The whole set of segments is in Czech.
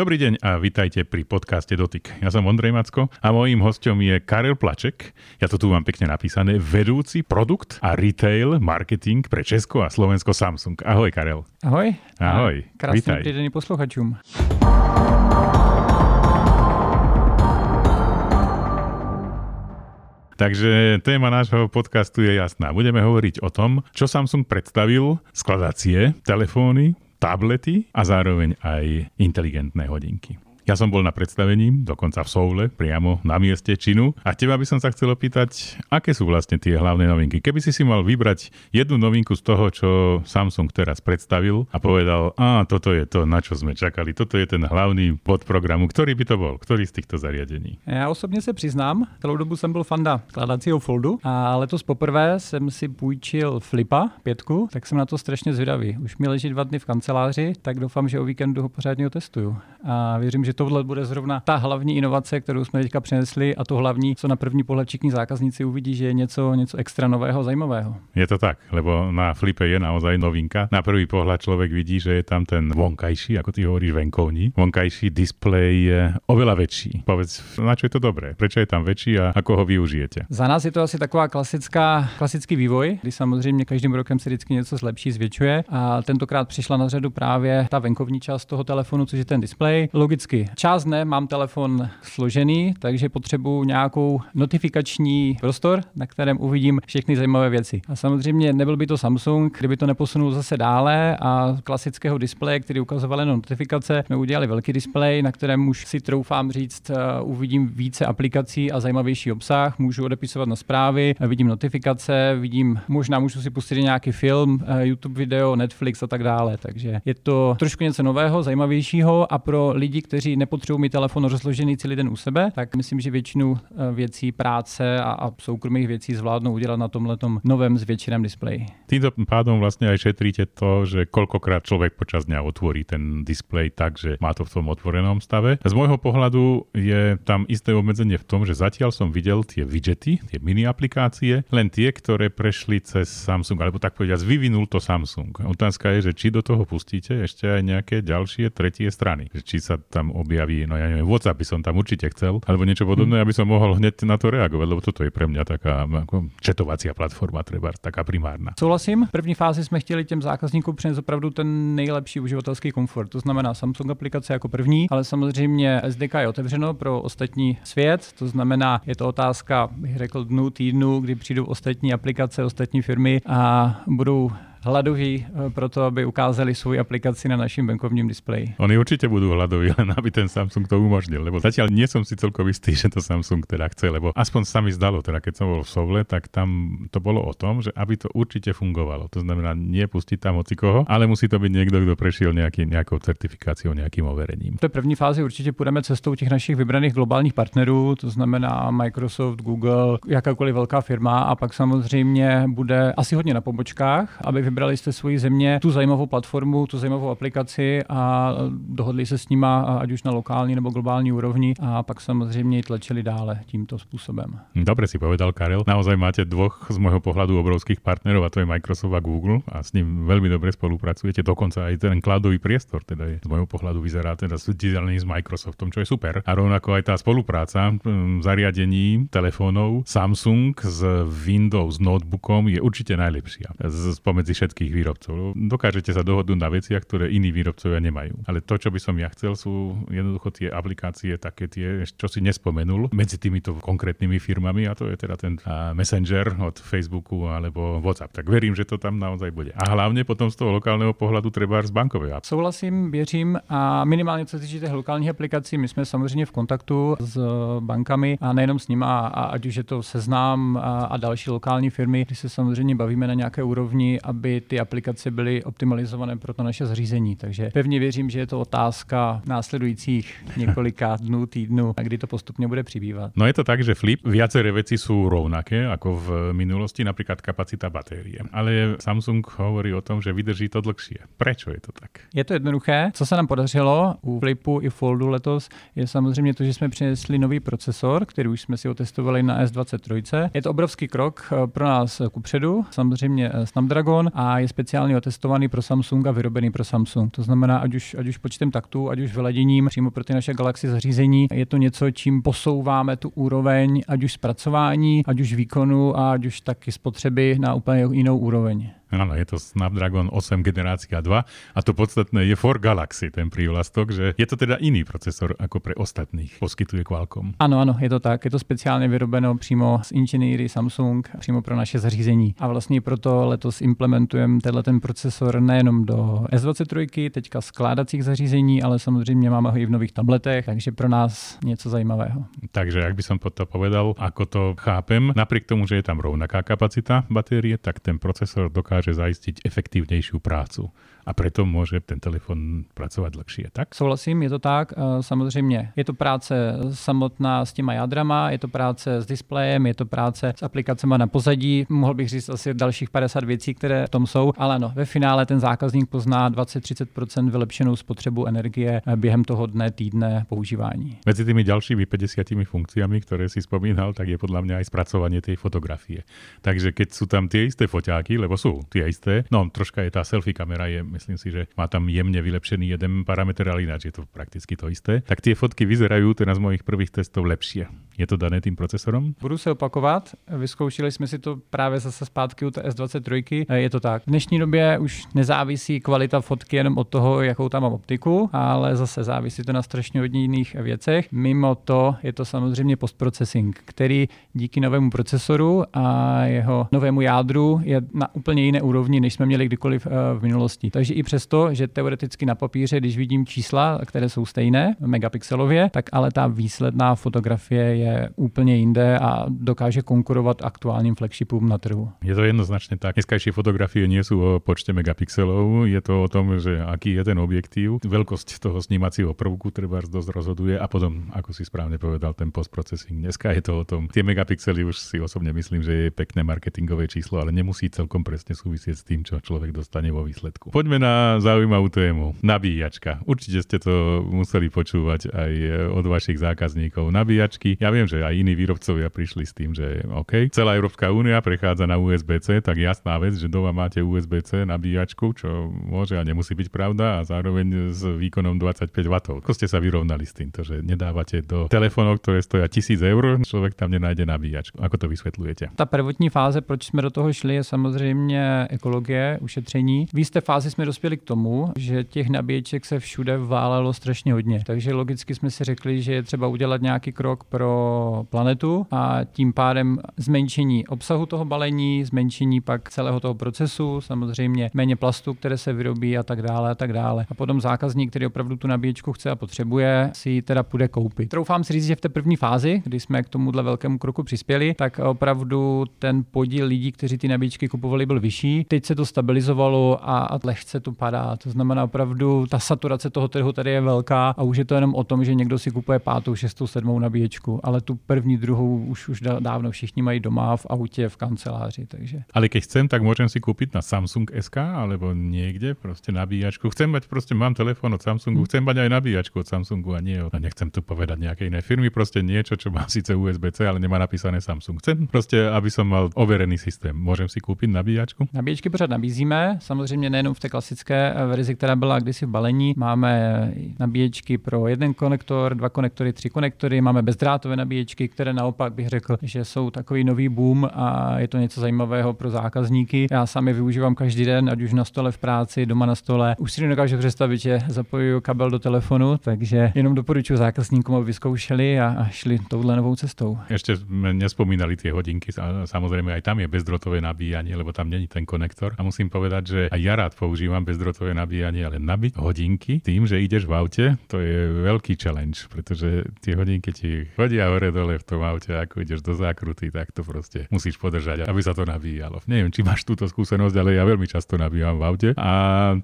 Dobrý deň a vítajte pri podcaste Dotyk. Ja som Ondrej Macko a mojím hostom je Karel Plaček. Ja to tu mám pekne napísané. Vedúci produkt a retail marketing pre Česko a Slovensko Samsung. Ahoj Karel. Ahoj. Ahoj. Krásný dobrý posluchačům. Takže téma nášho podcastu je jasná. Budeme hovoriť o tom, čo Samsung predstavil, skladacie, telefóny, tablety a zároveň aj inteligentné hodinky. Ja som bol na predstavení, dokonca v Soule, priamo na mieste činu. A teba by som sa chcel opýtať, aké sú vlastne tie hlavné novinky? Keby si si mal vybrať jednu novinku z toho, čo Samsung teraz predstavil a povedal, a toto je to, na čo sme čakali, toto je ten hlavný bod programu, ktorý by to bol? Ktorý z týchto zariadení? Já osobně se přiznám, celou dobu jsem byl fanda skladacího foldu a letos poprvé jsem si půjčil Flipa pětku, tak jsem na to strašně zvědavý. Už mi leží dva dny v kanceláři, tak doufám, že o víkendu ho pořádně otestuju. A věřím, že tohle bude zrovna ta hlavní inovace, kterou jsme teďka přinesli a to hlavní, co na první pohled všichni zákazníci uvidí, že je něco, něco extra nového, zajímavého. Je to tak, lebo na Flipe je naozaj novinka. Na prvý pohľad človek vidí, že je tam ten vonkajší, ako ty hovoríš, venkovní. Vonkajší displej je oveľa väčší. Povedz, na čo je to dobré? Prečo je tam väčší a ako ho využijete? Za nás je to asi taková klasická, klasický vývoj, kdy samozřejmě každým rokem se vždycky něco zlepší, zvětšuje a tentokrát přišla na řadu právě ta venkovní část toho telefonu, což je ten displej. Logicky Část dne mám telefon složený, takže potřebuji nějakou notifikační prostor, na kterém uvidím všechny zajímavé věci. A samozřejmě nebyl by to Samsung, kdyby to neposunul zase dále a klasického displeje, který ukazoval jenom notifikace, jsme udělali velký displej, na kterém už si troufám říct, uh, uvidím více aplikací a zajímavější obsah, můžu odepisovat na zprávy, vidím notifikace, vidím, možná můžu si pustit nějaký film, uh, YouTube video, Netflix a tak dále. Takže je to trošku něco nového, zajímavějšího a pro lidi, kteří nepotřebuji mít telefon rozložený celý den u sebe, tak myslím, že většinu eh, věcí práce a, a soukromých věcí zvládnou udělat na tomhle novém zvětšeném displeji. Týmto pádom vlastně aj šetríte to, že kolkokrát člověk počas dňa otvorí ten displej tak, že má to v tom otvorenom stave. Z môjho pohľadu je tam isté obmedzenie v tom, že zatiaľ som videl tie widgety, tie mini aplikácie, len tie, ktoré prešli cez Samsung, alebo tak povediať, vyvinul to Samsung. Otázka je, že či do toho pustíte ešte aj nejaké ďalšie tretie strany. Či sa tam objaví, no ja neviem, WhatsApp by som tam určite chcel, alebo niečo podobné, aby som mohol hneď na to reagovať, lebo toto je pre mňa taká ako četovacia platforma, treba taká primárna. Souhlasím. V první fázi jsme chtěli těm zákazníkům přinést opravdu ten nejlepší uživatelský komfort. To znamená Samsung aplikace jako první, ale samozřejmě SDK je otevřeno pro ostatní svět. To znamená, je to otázka, bych řekl, dnů, týdnu, kdy přijdou ostatní aplikace, ostatní firmy a budou hladoví eh, pro to, aby ukázali svou aplikaci na našem bankovním displeji. Oni určitě budou hladoví, len aby ten Samsung to umožnil, lebo zatiaľ nie som si celkom istý, že to Samsung teda chce, lebo aspoň sa mi zdalo, teda keď som bol v Sovle, tak tam to bolo o tom, že aby to určite fungovalo. To znamená nie pustiť tam koho, ale musí to byť niekto, kto prešiel nejaký, nejakou certifikáciou, nejakým overením. V té první fázi určitě půjdeme cestou těch našich vybraných globálních partnerů, to znamená Microsoft, Google, jakákoliv velká firma a pak samozřejmě bude asi hodně na pobočkách, aby vybrali jste svoji země tu zajímavou platformu, tu zajímavou aplikaci a dohodli se s nima, ať už na lokální nebo globální úrovni a pak samozřejmě tlačili dále tímto způsobem. Dobre si povedal, Karel. Naozaj máte dvoch z môjho pohľadu obrovských partnerov a to je Microsoft a Google a s ním veľmi dobre spolupracujete. Dokonca aj ten cloudový priestor teda je z môjho pohľadu vyzerá teda s Microsoftom, čo je super. A rovnako aj tá spolupráca zariadení telefónov Samsung s Windows notebookom je určite najlepšia spomedzi všetkých výrobcov. Dokážete sa dohodnúť na veciach, ktoré iní výrobcovia nemajú. Ale to, čo by som ja chcel, sú jednoducho tie aplikácie také tie, čo si nespomenul medzi týmito konkrétnymi firmami a to je teda ten Messenger od Facebooku alebo WhatsApp. Tak verím, že to tam naozaj bude. A hlavne potom z toho lokálneho pohľadu treba z bankové app. Souhlasím, věřím a minimálně co se týče těch lokálních my jsme samozřejmě v kontaktu s bankami a nejenom s nimi, a ať už je to seznám a, a další lokální firmy, kdy se samozřejmě bavíme na nějaké úrovni, aby aby ty aplikace byly optimalizované pro to naše zařízení. Takže pevně věřím, že je to otázka následujících několika dnů, týdnů, a kdy to postupně bude přibývat. No je to tak, že Flip viaceré veci sú rovnaké ako v minulosti, napríklad kapacita batérie. Ale Samsung hovorí o tom, že vydrží to dlhšie. Prečo je to tak? Je to jednoduché. Co se nám podařilo u Flipu i Foldu letos, je samozřejmě to, že jsme přinesli nový procesor, který už jsme si otestovali na S23. Je to obrovský krok eh, pro nás kupředu, samozřejmě Snapdragon a je speciálně otestovaný pro Samsung a vyrobený pro Samsung. To znamená, ať už, ať už počtem taktů, ať už vyladěním přímo pro ty naše Galaxy zařízení, je to něco, čím posouváme tu úroveň, ať už zpracování, ať už výkonu a ať už taky spotřeby na úplně jinou úroveň. Áno, je to Snapdragon 8 generácia 2 a to podstatné je for Galaxy, ten prívlastok, že je to teda iný procesor ako pre ostatných, poskytuje Qualcomm. Ano, ano, je to tak. Je to speciálně vyrobeno přímo z inženýry Samsung, přímo pro naše zařízení. A vlastně proto letos implementujeme tenhle ten procesor nejenom do S23, teďka skládacích zařízení, ale samozřejmě máme ho i v nových tabletech, takže pro nás něco zajímavého. Takže, jak by som to povedal, ako to chápem, napriek tomu, že je tam rovnaká kapacita batérie, tak ten procesor dokáže dokáže zajistit efektivnější prácu a preto může ten telefon pracovat dlhšie, tak? Souhlasím, je to tak. Eh, samozřejmě je to práce samotná s těma jádrama, je to práce s displejem, je to práce s aplikacemi na pozadí. Mohl bych říct asi dalších 50 věcí, které v tom jsou, ale no, ve finále ten zákazník pozná 20-30% vylepšenou spotřebu energie eh, během toho dne, týdne používání. Mezi těmi dalšími 50 funkciami, které si vzpomínal, tak je podle mě i zpracování té fotografie. Takže keď jsou tam ty jisté foťáky, lebo jsou ty jisté, no troška je ta selfie kamera je myslím si, že má tam jemne vylepšený jeden parameter, ale ináč je to prakticky to isté. Tak tie fotky vyzerajú teda z mojich prvých testov lepšie. Je to dané tým procesorom? Budu se opakovat. Vyzkoušeli jsme si to právě zase zpátky u té S23. Je to tak. V dnešní době už nezávisí kvalita fotky jenom od toho, jakou tam mám optiku, ale zase závisí to na strašně hodně jiných věcech. Mimo to je to samozřejmě postprocessing, který díky novému procesoru a jeho novému jádru je na úplně jiné úrovni, než jsme měli kdykoliv eh, v minulosti. Takže i přesto, že teoreticky na papíře, když vidím čísla, které jsou stejné megapixelově, tak ale ta výsledná fotografie je úplně jinde a dokáže konkurovat aktuálním flagshipům na trhu. Je to jednoznačně tak. Dneskajšie fotografie nie sú o počte megapixelov, je to o tom, že aký je ten objektív, veľkosť toho snímacího prvku treba dosť rozhoduje a potom, ako si správne povedal, ten postprocessing. Dneska je to o tom, tie megapixely už si osobne myslím, že je pekné marketingové číslo, ale nemusí celkom presne súvisieť s tým, čo človek dostane vo výsledku. Poďme na zaujímavú tému. Nabíjačka. Určite ste to museli počúvať aj od vašich zákazníkov. Nabíjačky. Ja viem, že aj iní výrobcovia prišli s tým, že OK, celá Európska únia prechádza na USB-C, tak jasná vec, že doma máte USB-C nabíjačku, čo môže a nemusí byť pravda a zároveň s výkonom 25 W. Ako ste sa vyrovnali s týmto, že nedávate do telefónov, ktoré stoja 1000 eur, človek tam nenájde nabíjačku. Ako to vysvětlujete? Ta prvotní fáze, proč jsme do toho šli, je samozřejmě ekologie, ušetření. V jisté fázi jsme dospěli k tomu, že těch nabíječek se všude válelo strašně hodně. Takže logicky jsme si řekli, že je třeba udělat nějaký krok pro planetu a tím pádem zmenšení obsahu toho balení, zmenšení pak celého toho procesu, samozřejmě méně plastu, které se vyrobí a tak dále a tak dále. A potom zákazník, který opravdu tu nabíječku chce a potřebuje, si ji teda půjde koupit. Troufám si říct, že v té první fázi, kdy jsme k tomuhle velkému kroku přispěli, tak opravdu ten podíl lidí, kteří ty nabíječky kupovali, byl vyšší. Teď se to stabilizovalo a lehce to padá. To znamená opravdu, ta saturace toho trhu tady je velká a už je to jenom o tom, že někdo si kupuje pátou, šestou, sedmou nabíječku, ale tu první, druhou už, už dávno všichni mají doma v autě, v kanceláři. Takže. Ale když chcem, tak můžem si koupit na Samsung SK alebo někde prostě nabíjačku. Chcem mať, prostě mám telefon od Samsungu, hmm. chcem mať aj nabíjačku od Samsungu a nie, a nechcem tu povedať nějaké jiné firmy, prostě niečo, čo má sice USB-C, ale nemá napísané Samsung. Chcem prostě, aby som mal overený systém. Můžem si koupit nabíjačku? Nabíječky pořád nabízíme, samozřejmě nejenom v té klasické verzi, která byla kdysi v balení. Máme nabíječky pro jeden konektor, dva konektory, tři konektory, máme bezdrátové nabíječky, které naopak bych řekl, že jsou takový nový boom a je to něco zajímavého pro zákazníky. Já sám je využívám každý den, ať už na stole v práci, doma na stole. Už si nedokážu představit, že zapojuju kabel do telefonu, takže jenom doporučuji zákazníkům, aby vyzkoušeli a, šli touhle novou cestou. Ještě jsme nespomínali ty hodinky, samozřejmě i tam je bezdrotové nabíjání, lebo tam není ten konektor. A musím povedať, že aj ja rád používam bezdrotové nabíjanie, ale nabiť hodinky tým, že ideš v aute, to je veľký challenge, pretože tie hodinky ti chodia hore dole v tom aute, ako ideš do zákruty, tak to prostě musíš podržať, aby sa to nabíjalo. Neviem, či máš túto skúsenosť, ale ja veľmi často nabíjam v aute a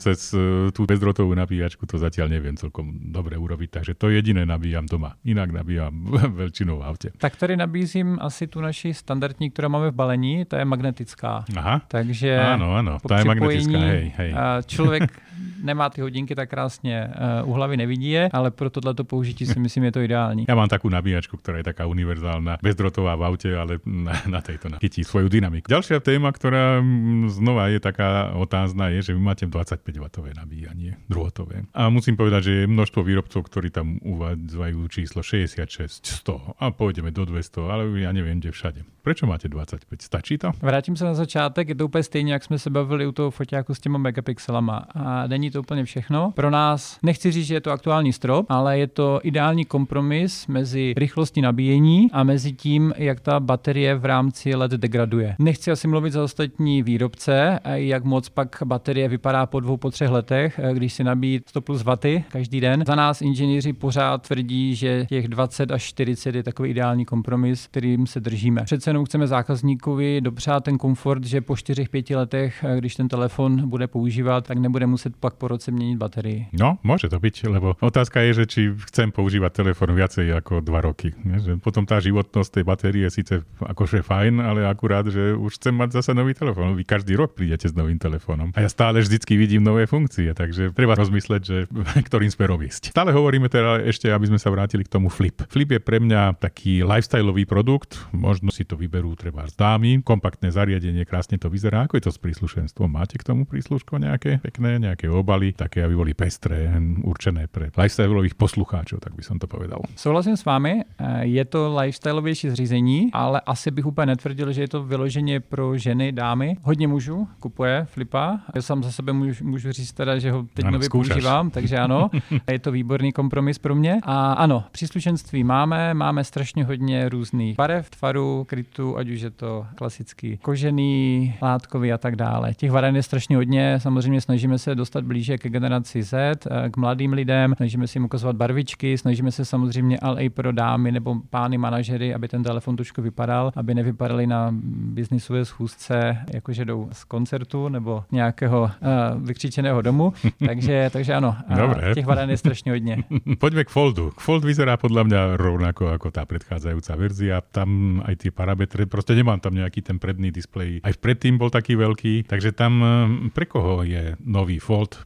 cez e, tú bezdrotovú nabíjačku to zatiaľ neviem celkom dobre urobiť, takže to jediné nabíjam doma. Inak nabíjam veľčinou v aute. Tak tady nabízím asi tu naši standardní, kterou máme v balení, ta je magnetická. Aha. Takže ano, ano, ta je magnetická, hej, hej. а, човек nemá ty hodinky tak krásně uh, u hlavy, nevidí je, ale pro tohleto použití si myslím, je to ideální. Já mám takú nabíjačku, ktorá je taká univerzálna, bezdrotová v aute, ale na, na tejto chytí svoju dynamiku. Ďalšia téma, ktorá mm, znova je taká otázna, je, že vy máte 25W nabíjanie, druhotové. A musím povedať, že je množstvo výrobcov, ktorí tam uvádzajú číslo 66, 100 a pôjdeme do 200, ale ja neviem, kde všade. Prečo máte 25? Stačí to? Vrátím se na začátek, je to úplně stejně, jak jsme se bavili u toho foťáku s těma megapixelama. A není to úplně všechno. Pro nás, nechci říct, že je to aktuální strop, ale je to ideální kompromis mezi rychlostí nabíjení a mezi tím, jak ta baterie v rámci let degraduje. Nechci asi mluvit za ostatní výrobce, jak moc pak baterie vypadá po dvou, po třech letech, když si nabíjí 100 plus vaty každý den. Za nás inženýři pořád tvrdí, že těch 20 až 40 je takový ideální kompromis, kterým se držíme. Přece jenom chceme zákazníkovi dopřát ten komfort, že po 4-5 letech, když ten telefon bude používat, tak nebude muset pak po roce měnit baterii. No, může to být, lebo otázka je, že či chcem používat telefon viacej jako dva roky. Že potom tá životnosť tej batérie je síce akože fajn, ale akurát, že už chcem mať zase nový telefon. Vy každý rok prídete s novým telefónom. A ja stále vždycky vidím nové funkcie, takže treba rozmysleť, že ktorým smerom ísť. Stále hovoríme teda ešte, aby sme sa vrátili k tomu Flip. Flip je pre mňa taký lifestyleový produkt, možno si to vyberú treba z dámy, kompaktné zariadenie, krásne to vyzerá. Ako je to s príslušenstvom? Máte k tomu prísluško nejaké pekné, nejaké obaly, také, aby boli pestré, určené pre lifestyleových poslucháčov, tak by som to povedal. Souhlasím s vámi, eh, je to lifestyleovější zřízení, ale asi bych úplně netvrdil, že je to vyloženě pro ženy, dámy. Hodně mužů kupuje Flipa. Já sám za sebe můžu, můžu říct teda, že ho teď ano, nově používám, takže ano, je to výborný kompromis pro mě. A ano, příslušenství máme, máme strašně hodně různých barev, tvarů, krytů, ať už je to klasický kožený, látkový a tak dále. Těch varen je strašně hodně, samozřejmě snažíme se dostat blíže ke generaci Z, eh, k mladým lidem, snažíme si jim ukazovat barvičky, snažíme se samozřejmě ale i pro dámy nebo pány manažery, aby ten telefon trošku vypadal, aby nevypadali na biznisové schůzce, jakože jdou z koncertu nebo nějakého uh, vykřičeného domu. takže, takže ano, Dobre. těch varen je strašně hodně. Pojďme k Foldu. Fold vyzerá podle mě rovnako jako ta předcházející verzia. Tam aj ty parametry, prostě nemám tam nějaký ten predný displej. Aj predtým byl taký velký, takže tam eh, pre koho je nový Fold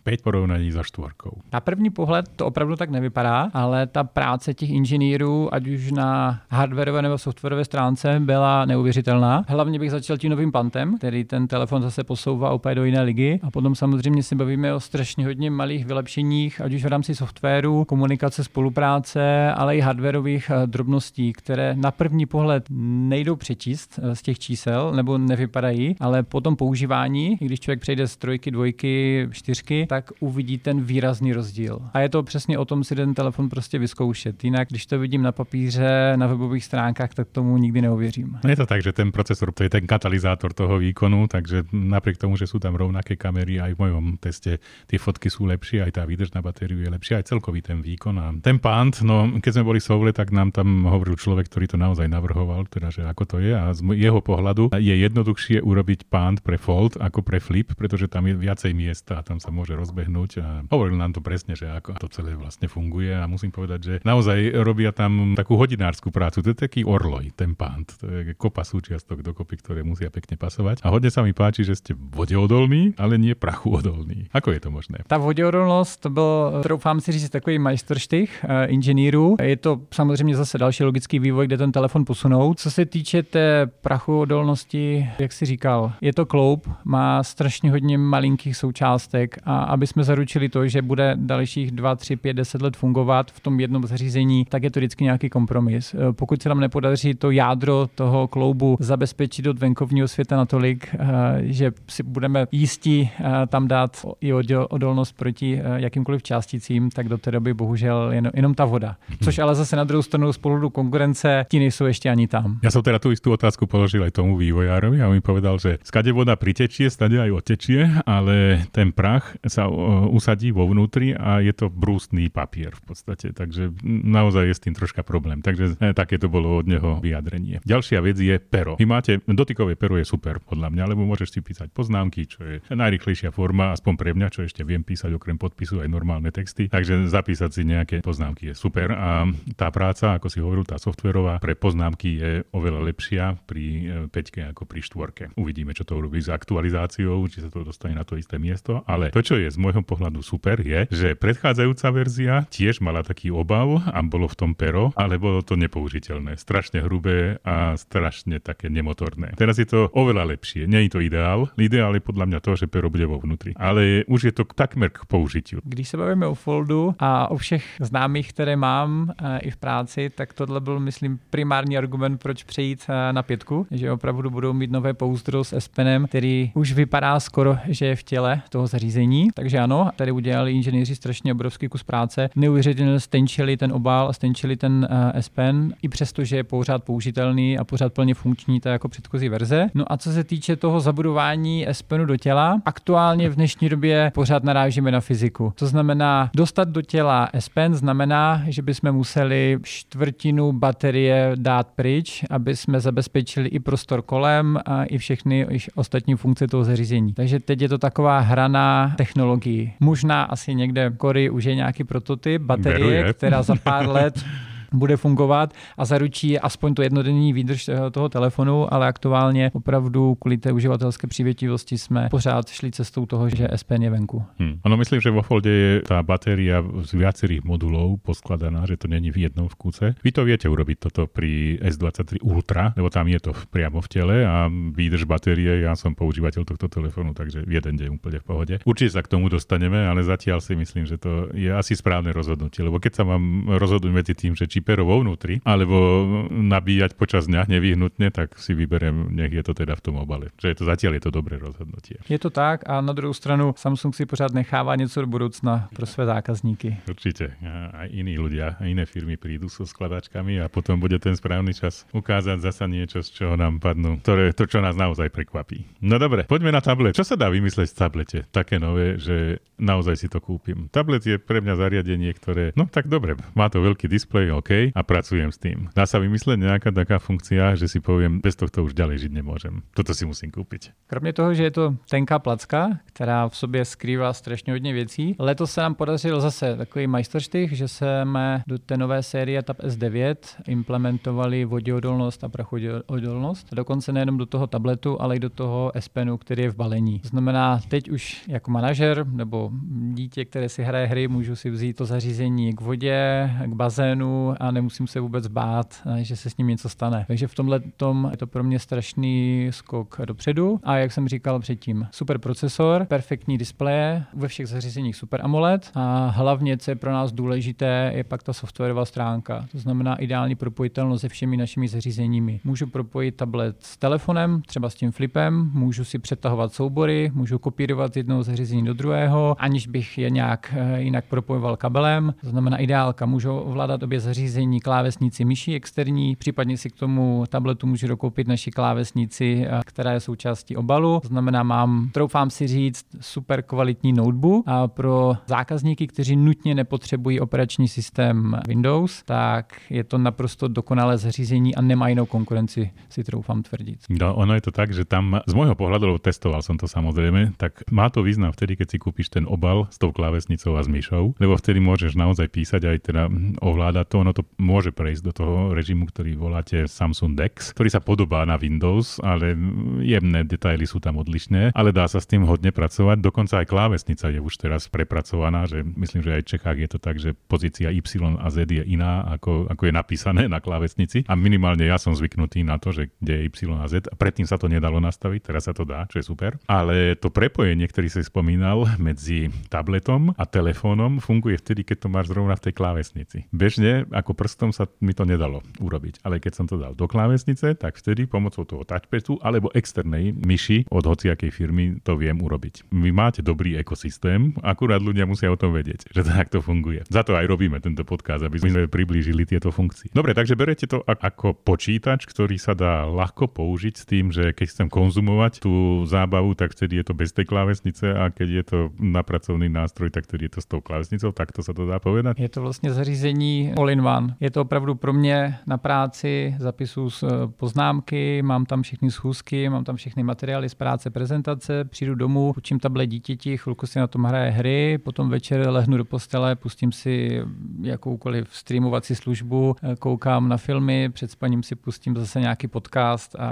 5 porovnaní za štvorkou. Na první pohled to opravdu tak nevypadá, ale ta práce těch inženýrů, ať už na hardwareové nebo softwarové stránce, byla neuvěřitelná. Hlavně bych začal tím novým pantem, který ten telefon zase posouvá úplně do jiné ligy. A potom samozřejmě si bavíme o strašně hodně malých vylepšeních, ať už v rámci softwaru, komunikace, spolupráce, ale i hardwareových eh, drobností, které na první pohled nejdou přečíst eh, z těch čísel nebo nevypadají, ale po tom používání, když člověk přejde z trojky, dvojky, čtyřky, tak uvidí ten výrazný rozdíl. A je to přesně o tom si ten telefon prostě vyzkoušet. Jinak, když to vidím na papíře, na webových stránkách, tak tomu nikdy neuvěřím. No je to tak, že ten procesor to je ten katalyzátor toho výkonu, takže napriek tomu, že sú tam rovnaké kamery, aj v mojom teste tie fotky sú lepšie, aj tá výdrž na batériu je lepšia, aj celkový ten výkon. A ten pant, no keď sme boli v Soule, tak nám tam hovoril človek, ktorý to naozaj navrhoval, teda že ako to je a z jeho pohľadu je jednoduchšie urobiť pant pre fold ako pre flip, pretože tam je viacej miesta a tam sa môže rozbehnúť a hovoril nám to presne, že ako to celé vlastne funguje a musím povedať, že naozaj robia tam takú hodinárskú prácu. To je taký orloj, ten pant. To je kopa súčiastok dokopy, ktoré musia pekne pasovať. A hodne sa mi páči, že ste vodeodolní, ale nie prachu odolní. Ako je to možné? Ta to byl, troufám si říct, takový majstrštych uh, inženýrů. Je to samozřejmě zase další logický vývoj, kde ten telefon posunou. Co se týče té prachu odolnosti, jak si říkal, je to kloub, má strašně hodně malinkých součástek a aby jsme zaručili to, že bude dalších 2, 3, 5, 10 let fungovat v tom jednom zařízení, tak je to vždycky nějaký kompromis. Eh, pokud se nám nepodaří to jádro toho kloubu zabezpečit od venkovního světa natolik, eh, že si budeme jistí eh, tam dát i odolnost proti jakýmkoliv částicím, tak do té doby bohužel jen, jenom ta voda. Což ale zase na druhou stranu z pohledu konkurence, ti nejsou ještě ani tam. Já jsem teda tu jistou otázku položil aj tomu vývojárovi a on mi povedal, že skade voda pritečie, stade aj otečie, ale ten prach sa usadí vo vnútri a je to brústný papier v podstate, takže naozaj je s tým troška problém. Takže e, také to bolo od neho vyjadrenie. Ďalšia vec je pero. Vy máte, dotykové pero je super podľa mňa, lebo môžeš si písať poznámky, čo je najrychlejšia forma, aspoň pre mňa, čo ešte viem písať okrem podpisu aj normálne texty. Takže zapísať si nejaké poznámky je super a tá práca, ako si hovoril, tá softverová pre poznámky je oveľa lepšia pri 5 e, ako pri štvorke. Uvidíme, čo to urobí s aktualizáciou, či sa to dostane na to isté miesto, ale to, čo je z môjho pohľadu super, je, že predchádzajúca verzia tiež mala taký obal a bolo v tom pero, ale bolo to nepoužiteľné. Strašne hrubé a strašne také nemotorné. Teraz je to oveľa lepšie. Nie je to ideál. Ideál je podľa mňa to, že pero bude vo vnútri. Ale už je to takmer k použitiu. Když se bavíme o Foldu a o všech známých, které mám e, i v práci, tak tohle byl, myslím, primární argument, proč přejít e, na pětku, že opravdu budou mít nové pouzdro s S Penem, který už vypadá skoro, že je v těle toho zařízení. Takže ano, tady udělali inženýři strašně obrovský kus práce. Neuvěřitelně stenčili ten obal a stenčili ten uh, S Pen, i přesto, že je pořád použitelný a pořád plně funkční, tak jako předchozí verze. No a co se týče toho zabudování S Penu do těla, aktuálně v dnešní době pořád narážíme na fyziku. To znamená, dostat do těla S Pen znamená, že bychom museli čtvrtinu baterie dát pryč, aby jsme zabezpečili i prostor kolem a i všechny i ostatní funkce toho zařízení. Takže teď je to taková hraná technologii. Možná asi někde Kory už je nějaký prototyp baterie, která za pár let bude fungovat a zaručí aspoň to jednodenní výdrž toho telefonu, ale aktuálně opravdu kvůli té uživatelské přívětivosti jsme pořád šli cestou toho, že SPN je venku. Hmm. Ano, myslím, že vo Folde je tá batéria z viacerých modulov poskladaná, že to není v jednom vkúce. Vy to viete urobiť toto pri S23 Ultra, lebo tam je to priamo v tele a výdrž batérie, ja som používateľ tohto telefónu, takže jeden deň úplne v pohode. Určite sa k tomu dostaneme, ale zatiaľ si myslím, že to je asi správne rozhodnutie, lebo keď sa mám rozhodnúť medzi tým, že či pero vo vnútri, alebo nabíjať počas dňa nevyhnutne, tak si vyberem, nech je to teda v tom obale. Že je to zatiaľ je to dobré rozhodnutie. Je to tak a na druhou stranu Samsung si pořád nechává něco do budoucna pro své zákazníky. Určite. A iní ľudia, a iné firmy prídu so skladačkami a potom bude ten správny čas ukázať zasa niečo, z čoho nám padnú, ktoré, to, čo nás naozaj prekvapí. No dobre, poďme na tablet. Čo sa dá vymysleť v tablete? Také nové, že naozaj si to kúpim. Tablet je pre mňa zariadenie, ktoré, no tak dobre, má to veľký displej, OK, a pracujem s tým. Dá sa vymysleť nejaká taká funkcia, že si poviem, bez tohto už ďalej žiť nemôžem. Toto si musím kúpiť. Kromě toho, že je to tenká placka, která v sobě skrývá strašně hodně věcí, letos se nám podařil zase takový majstrštych, že jsme do té nové série Tab S9 implementovali voděodolnost a prachodolnost. Dokonce nejenom do toho tabletu, ale i do toho S Penu, který je v balení. Znamená, teď už jako manažer nebo dítě, které si hraje hry, můžu si vzít to zařízení k vodě, k bazénu a nemusím se vůbec bát, že se s ním něco stane. Takže v tomhle tom je to pro mě strašný skok dopředu. A jak jsem říkal předtím, super procesor, perfektní displeje, ve všech zařízeních super AMOLED a hlavně, co je pro nás důležité, je pak ta softwarová stránka. To znamená ideální propojitelnost se všemi našimi zařízeními. Můžu propojit tablet s telefonem, třeba s tím flipem, můžu si přetahovat soubory, můžu kopírovat z jednoho zařízení do druhého, aniž bych je nějak eh, jinak propojoval kabelem. To znamená ideálka, můžu ovládat obě zařízení, klávesnici myší externí, případně si k tomu tabletu můžu dokoupit naši klávesnici, eh, která je součástí obalu. To znamená, mám, troufám si říct, super kvalitní notebook a pro zákazníky, kteří nutně nepotřebují operační systém Windows, tak je to naprosto dokonalé zařízení a nemá jinou konkurenci, si troufám tvrdit. No, ono je to tak, že tam z môjho pohľadu, testoval som to samozrejme, tak má to význam vtedy, keď si kúpiš ten obal s tou klávesnicou a s myšou, lebo vtedy môžeš naozaj písať aj teda ovládať to, ono to môže prejsť do toho režimu, ktorý voláte Samsung Dex, ktorý sa podobá na Windows, ale jemné detaily sú tam odlišné, ale dá sa s tým hodne pracovať. Dokonca aj klávesnica je už teraz prepracovaná, že myslím, že aj v Čechách je to tak, že pozícia Y a Z je iná, ako, ako je napísané na klávesnici. A minimálne ja som zvyknutý na to, že kde je Y a Z. A predtým sa to nedalo nastaviť, teraz sa to dá, čo je super. Ale to prepojenie, ktorý si spomínal medzi tabletom a telefónom, funguje vtedy, keď to máš zrovna v tej klávesnici. Bežne ako prstom sa mi to nedalo urobiť, ale keď som to dal do klávesnice, tak vtedy pomocou toho touchpadu alebo externej myši od hociakej firmy to viem urobiť. Vy máte dobrý ekosystém, akurát ľudia musia o tom vedieť, že tak to funguje. Za to aj robíme tento podcast, aby sme priblížili tieto funkcie. Dobre, takže berete to ako počítač, ktorý sa dá ľahko použiť s tým, že keď chcem konzumovať tú zábavu, tak vtedy je to bez tej klávesnice a keď je to na pracovný nástroj, tak vtedy je to s tou klávesnicou, tak to sa to dá povedať. Je to vlastně zařízení all-in one. Je to opravdu pro mě na práci, zapisu z poznámky, mám tam všechny schůzky, mám tam všechny materiály z práce, prezentace, přijdu domů, učím tablet dítěti, chvilku si na tom hraje hry, potom večer lehnu do postele, pustím si jakoukoliv streamovací službu, koukám na filmy, před spaním si pustím zase nějaký podcast a,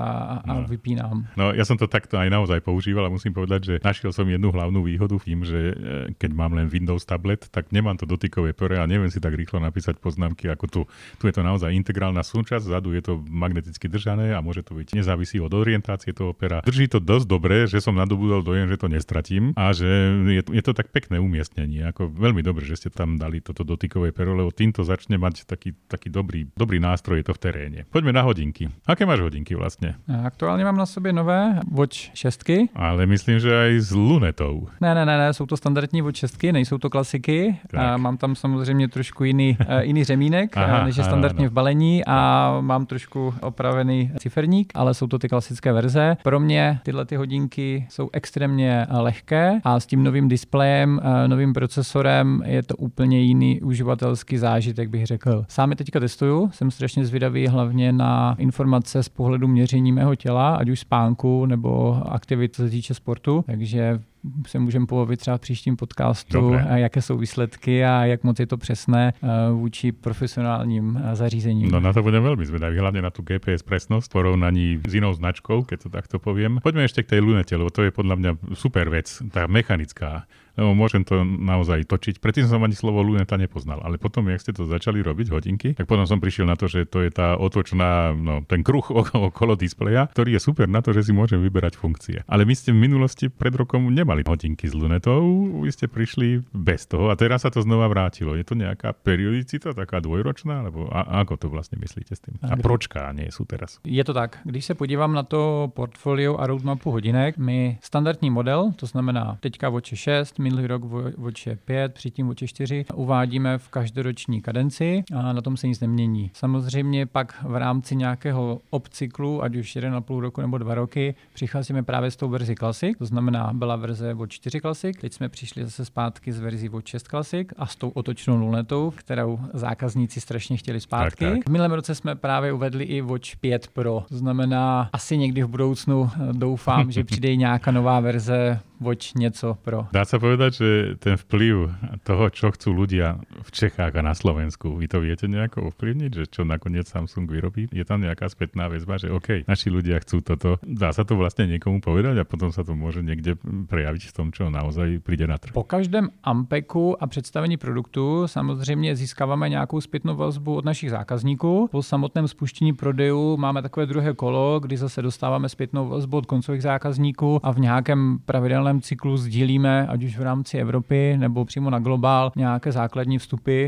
a no. vypínám. No, ja som to takto aj naozaj používal a musím povedať, že našiel som jednu hlavnú výhodu v tým, že e, keď mám len Windows tablet, tak nemám to dotykové pore a neviem si tak rýchlo napísať poznámky, ako tu. Tu je to naozaj integrálna súčasť, zadu je to magneticky držané a môže to byť nezávisí od orientácie toho pera. Drží to dosť dobre, že som nadobudol dojem, že to nestratím a že je, je to tak pekné umiestnenie. Ako veľmi dobre, že ste tam dali toto dotykové pero, lebo týmto začne mať taký, taký dobrý, dobrý nástroj je to v teréne. Poďme na hodinky. Aké máš hodinky vlastne? Aktuálně mám na sobě nové Watch 6. Ale myslím, že aj s lunetou. Ne, ne, ne, ne, jsou to standardní Watch 6, nejsou to klasiky. A mám tam samozřejmě trošku jiný, uh, jiný řemínek, Aha, než je standardně ano. v balení a mám trošku opravený ciferník, ale jsou to ty klasické verze. Pro mě tyhle ty hodinky jsou extrémně lehké a s tím novým displejem, uh, novým procesorem je to úplně jiný uživatelský zážitek, bych řekl. Sám je teďka testuju, jsem strašně zvědavý hlavně na informace z pohledu měření mého těla, ať už spánku nebo aktivit, co se týče sportu. Takže se můžeme pobavit třeba v příštím podcastu, Dobre. jaké jsou výsledky a jak moc je to přesné eh, vůči profesionálním eh, zařízením. No na to budeme veľmi zvedavý, hlavne na tú GPS presnosť v porovnaní s inou značkou, keď to takto poviem. Poďme ešte k tej lunete, lebo to je podľa mňa super vec, tá mechanická lebo môžem to naozaj točiť. Predtým som ani slovo luneta nepoznal, ale potom, jak ste to začali robiť, hodinky, tak potom som prišiel na to, že to je tá otočná, no, ten kruh okolo displeja, ktorý je super na to, že si môžem vyberať funkcie. Ale my ste v minulosti pred rokom nemali hodinky s lunetou, vy ste prišli bez toho a teraz sa to znova vrátilo. Je to nejaká periodicita, taká dvojročná, alebo a, ako to vlastne myslíte s tým? A pročká nie sú teraz? Je to tak. Když se podívám na to portfolio a roadmapu hodinek, my standardní model, to znamená teďka Watch 6, minulý rok Watch 5, předtím Watch 4, uvádíme v každoroční kadenci a na tom se nic nemění. Samozřejmě pak v rámci nějakého obcyklu, ať už 1,5 roku nebo 2 roky, přicházíme právě s tou verzi Classic, to znamená byla verze Watch 4 Classic, teď jsme přišli zase zpátky s verzí Watch 6 Classic a s tou otočnou lunetou, kterou zákazníci strašně chtěli zpátky. Tak, tak. V minulém roce jsme právě uvedli i Watch 5 Pro, to znamená asi někdy v budoucnu eh, doufám, že přijde nějaká nová verze Watch něco Pro. Dá sa povedať, že ten vplyv toho, čo chcú ľudia v Čechách a na Slovensku, vy to viete nejako ovplyvniť, že čo nakoniec Samsung vyrobí? Je tam nejaká spätná väzba, že OK, naši ľudia chcú toto. Dá sa to vlastne niekomu povedať a potom sa to môže niekde prejaviť v tom, čo naozaj príde na trh. Po každém Ampeku a představení produktu samozřejmě získáváme nějakou zpětnou vazbu od našich zákazníků. Po samotném spuštění prodejů máme takové druhé kolo, kdy zase dostáváme zpětnou vazbu od koncových zákazníků a v nějakém pravidelném cyklu sdílíme, ať už v rámci Evropy nebo přímo na globál nějaké základní vstupy,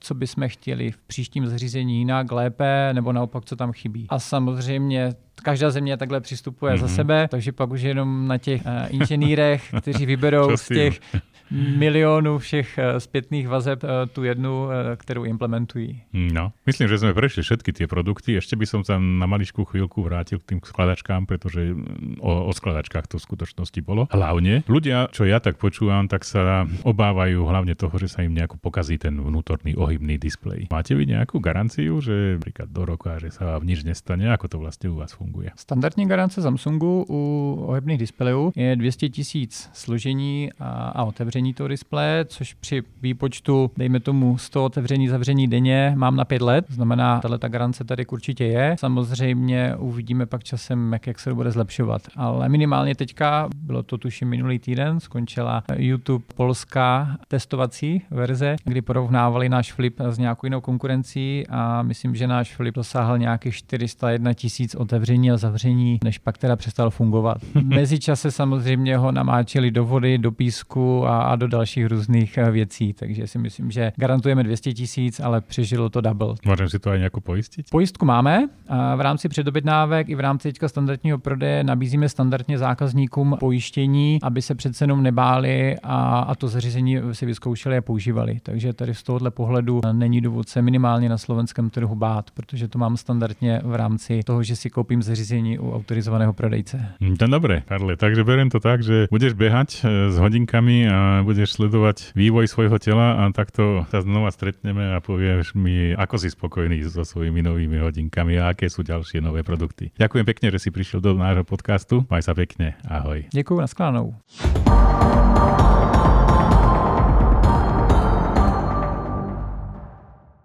co bychom chtěli v příštím zařízení jinak, lépe, nebo naopak, co tam chybí. A samozřejmě každá země takhle přistupuje mm-hmm. za mhm. sebe, takže pak už jenom na těch uh, inženýrech, kteří vyberou z těch milionů všech uh, zpětných vazeb uh, tu jednu, uh, kterou implementují. No, myslím, že jsme prešli všetky tie produkty. Ještě by som sa na maličku chvíľku vrátil k tým skladačkám, pretože mm, o, o skladačkách to v skutočnosti bolo. Hlavne ľudia, čo ja tak počúvam, tak sa obávajú hlavne toho, že sa im nejako pokazí ten vnútorný ohybný displej. Máte vy nejakú garanciu, že napríklad do roka, že sa vám nič nestane? Ako to vlastne u vás funguje? Standardní garance Samsungu u ohebných displejů je 200 tisíc složení a, a otevření toho displeje, což při výpočtu, dejme tomu 100 otevření, zavření denně, mám na 5 let. Znamená, tahle ta garance tady určitě je. Samozřejmě uvidíme pak časem, jak, jak se to bude zlepšovat. Ale minimálně teďka, bylo to tuším minulý týden, skončila YouTube polská testovací verze, kdy porovnávali náš flip s nějakou jinou konkurencí a myslím, že náš flip dosáhl nějakých 401 tisíc otevření otevření a zavření, než pak teda přestal fungovat. Mezičase samozřejmě ho namáčeli do vody, do písku a, a do dalších různých eh, věcí, takže si myslím, že garantujeme 200 tisíc, ale přežilo to double. Můžeme si to aj nějakou pojistit? Pojistku máme. V rámci předobědnávek i v rámci teďka standardního prodeje nabízíme standardně zákazníkům pojištění, aby se přece jenom nebáli a, a to zařízení si vyzkoušeli a používali. Takže tady z tohohle pohledu není důvod se minimálně na slovenském trhu bát, protože to mám standardně v rámci toho, že si koupím zařízení u autorizovaného prodejce. Hm, to dobré, Karle. Takže beriem to tak, že budeš behať e, s hodinkami a budeš sledovať vývoj svojho tela a takto sa znova stretneme a povieš mi, ako si spokojný so svojimi novými hodinkami a aké sú ďalšie nové produkty. Ďakujem pekne, že si prišiel do nášho podcastu. Maj sa pekne. Ahoj. Ďakujem, naschledanou.